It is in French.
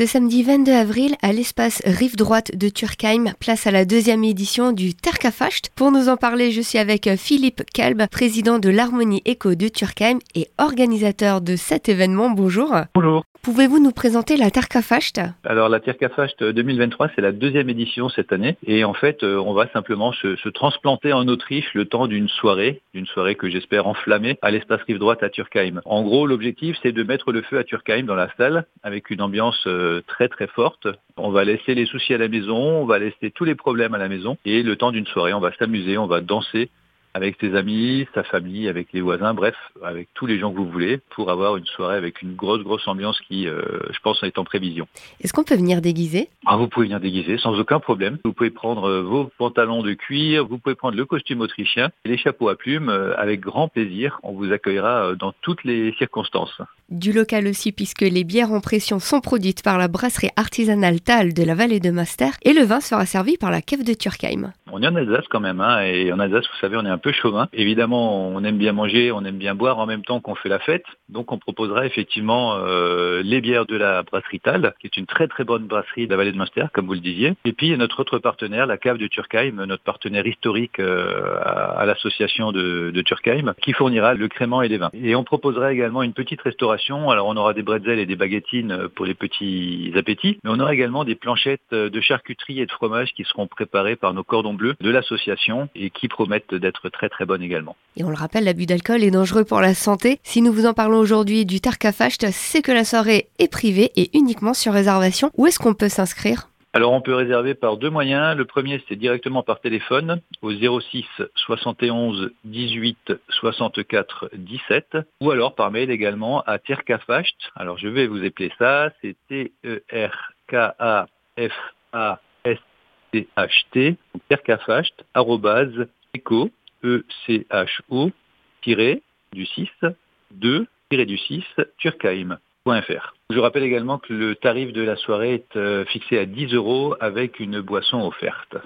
Ce samedi 22 avril, à l'espace Rive Droite de Turkheim, place à la deuxième édition du Terkafacht. Pour nous en parler, je suis avec Philippe Kalb, président de l'Harmonie Eco de Turkheim et organisateur de cet événement. Bonjour. Bonjour. Pouvez-vous nous présenter la Terkafacht Alors la Terkafacht 2023, c'est la deuxième édition cette année. Et en fait, euh, on va simplement se, se transplanter en Autriche le temps d'une soirée, d'une soirée que j'espère enflammée à l'espace Rive Droite à Turkheim. En gros, l'objectif, c'est de mettre le feu à Turkheim dans la salle avec une ambiance euh, très très forte. On va laisser les soucis à la maison, on va laisser tous les problèmes à la maison. Et le temps d'une soirée, on va s'amuser, on va danser avec ses amis, sa famille, avec les voisins, bref, avec tous les gens que vous voulez, pour avoir une soirée avec une grosse, grosse ambiance qui, euh, je pense, est en prévision. Est-ce qu'on peut venir déguiser? Ah, Vous pouvez venir déguiser sans aucun problème. Vous pouvez prendre euh, vos pantalons de cuir, vous pouvez prendre le costume autrichien, les chapeaux à plumes, euh, avec grand plaisir. On vous accueillera dans toutes les circonstances. Du local aussi, puisque les bières en pression sont produites par la brasserie artisanale Tal de la vallée de Master, et le vin sera servi par la cave de Turkheim. On est en Alsace quand même, hein, et en Alsace, vous savez, on est un peu chauvin. Évidemment, on aime bien manger, on aime bien boire en même temps qu'on fait la fête. Donc, on proposera effectivement euh, les bières de la brasserie Tal, qui est une très très bonne brasserie de la vallée de Munster, comme vous le disiez. Et puis, notre autre partenaire, la cave de Turkheim, notre partenaire historique euh, à, l'association de, de Turkheim, qui fournira le crément et les vins. Et on proposera également une petite restauration. Alors, on aura des bretzels et des baguettines pour les petits appétits, mais on aura également des planchettes de charcuterie et de fromage qui seront préparées par nos cordons bleus de l'association et qui promettent d'être très très bonnes également. Et on le rappelle, l'abus d'alcool est dangereux pour la santé. Si nous vous en parlons aujourd'hui du Tarkafacht, c'est que la soirée est privée et uniquement sur réservation. Où est-ce qu'on peut s'inscrire? Alors on peut réserver par deux moyens. Le premier c'est directement par téléphone au 06 71 18 64 17 ou alors par mail également à Terkafacht. Alors je vais vous appeler ça, c'est T E R K A F A S T H T Terkafacht eco e c h o du 6 2 du 6 turkheim.fr. Je rappelle également que le tarif de la soirée est euh, fixé à 10 euros avec une boisson offerte.